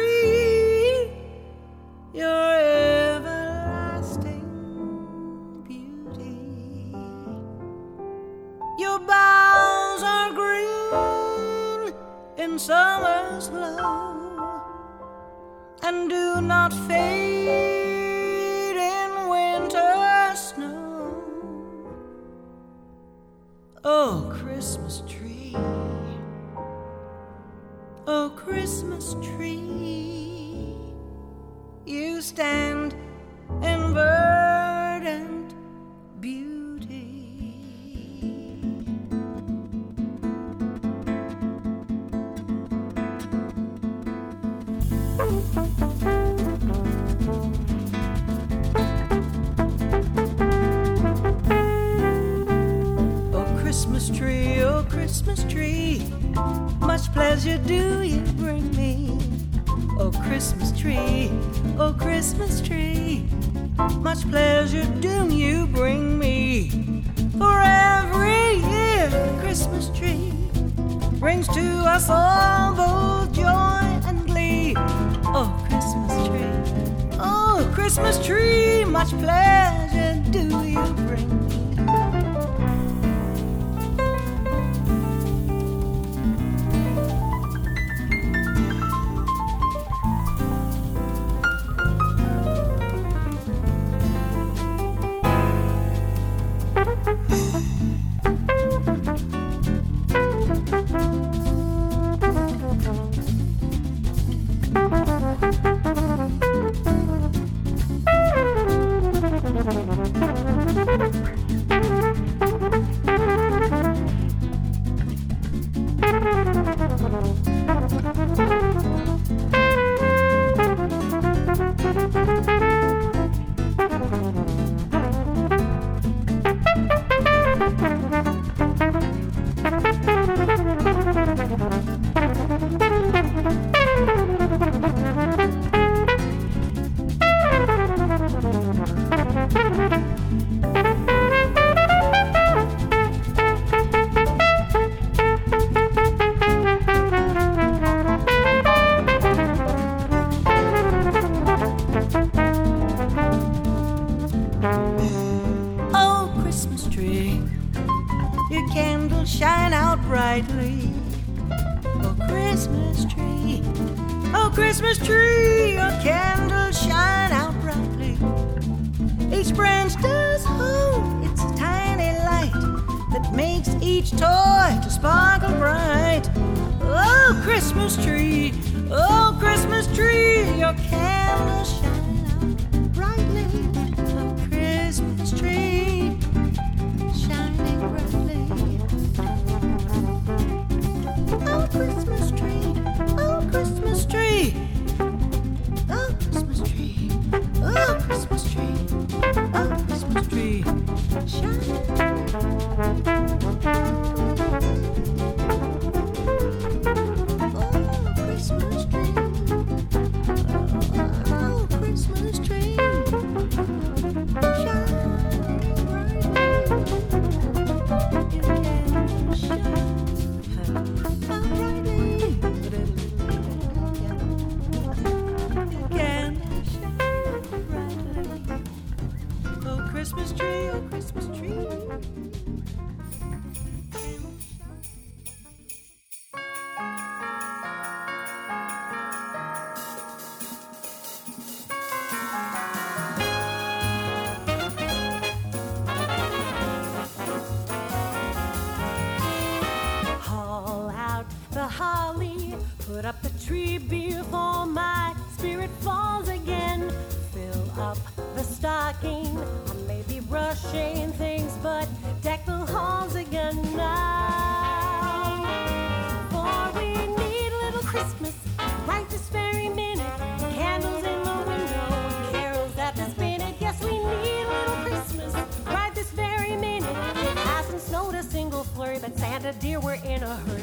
Christmas. Your everlasting beauty. Your boughs are green in summer's glow and do not fade Christmas tree, much pleasure do you bring me. For every year, the Christmas tree brings to us all both joy and glee. Oh, Christmas tree, oh, Christmas tree, much pleasure do you bring each toy to sparkle bright. Oh, Christmas tree, oh, Christmas tree, your candles tree before my spirit falls again. Fill up the stocking, I may be rushing things, but deck the halls again now. For we need a little Christmas right this very minute. Candles in the window, carols at the spinet. Yes, we need a little Christmas right this very minute. It hasn't snowed a single flurry, but Santa dear, we're in a hurry,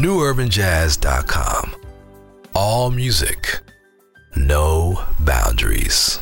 newurbanjazz.com. All music, no boundaries.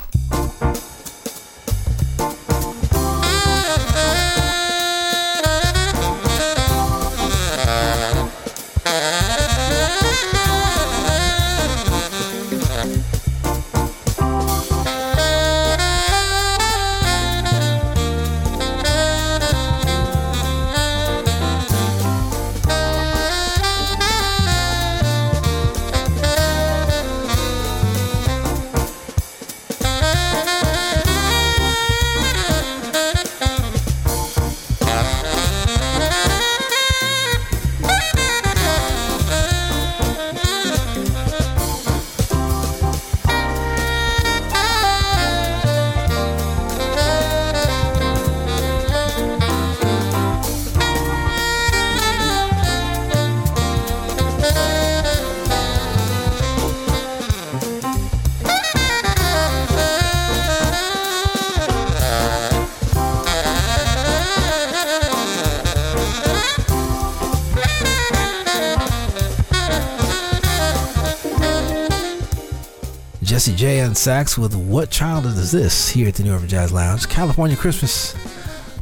On sax with What Child Is This here at the New Urban Jazz Lounge, California Christmas,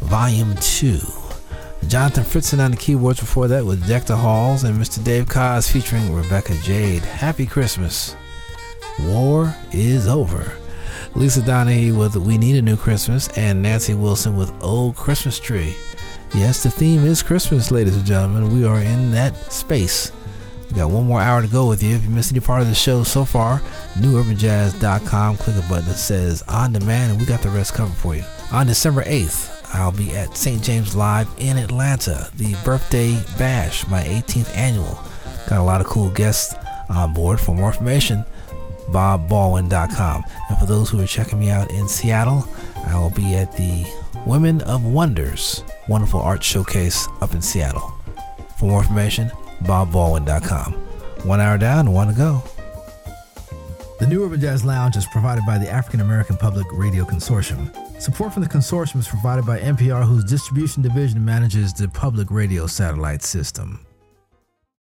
Volume 2. Jonathan Fritzen on the keyboards before that with Deck the Halls and Mr. Dave Koz featuring Rebecca Jade. Happy Christmas. War is over. Lisa Donahey with We Need a New Christmas and Nancy Wilson with Old Christmas Tree. Yes, the theme is Christmas, ladies and gentlemen. We are in that space. Got one more hour to go with you. If you missed any part of the show so far, newurbanjazz.com. Click a button that says on demand, and we got the rest covered for you. On December 8th, I'll be at St. James Live in Atlanta, the birthday bash, my 18th annual. Got a lot of cool guests on board. For more information, bobbaldwin.com. And for those who are checking me out in Seattle, I will be at the Women of Wonders Wonderful Art Showcase up in Seattle. For more information, bobbaldwin.com. One hour down, one to go. The New Urban Jazz Lounge is provided by the African American Public Radio Consortium. Support from the consortium is provided by NPR, whose distribution division manages the public radio satellite system.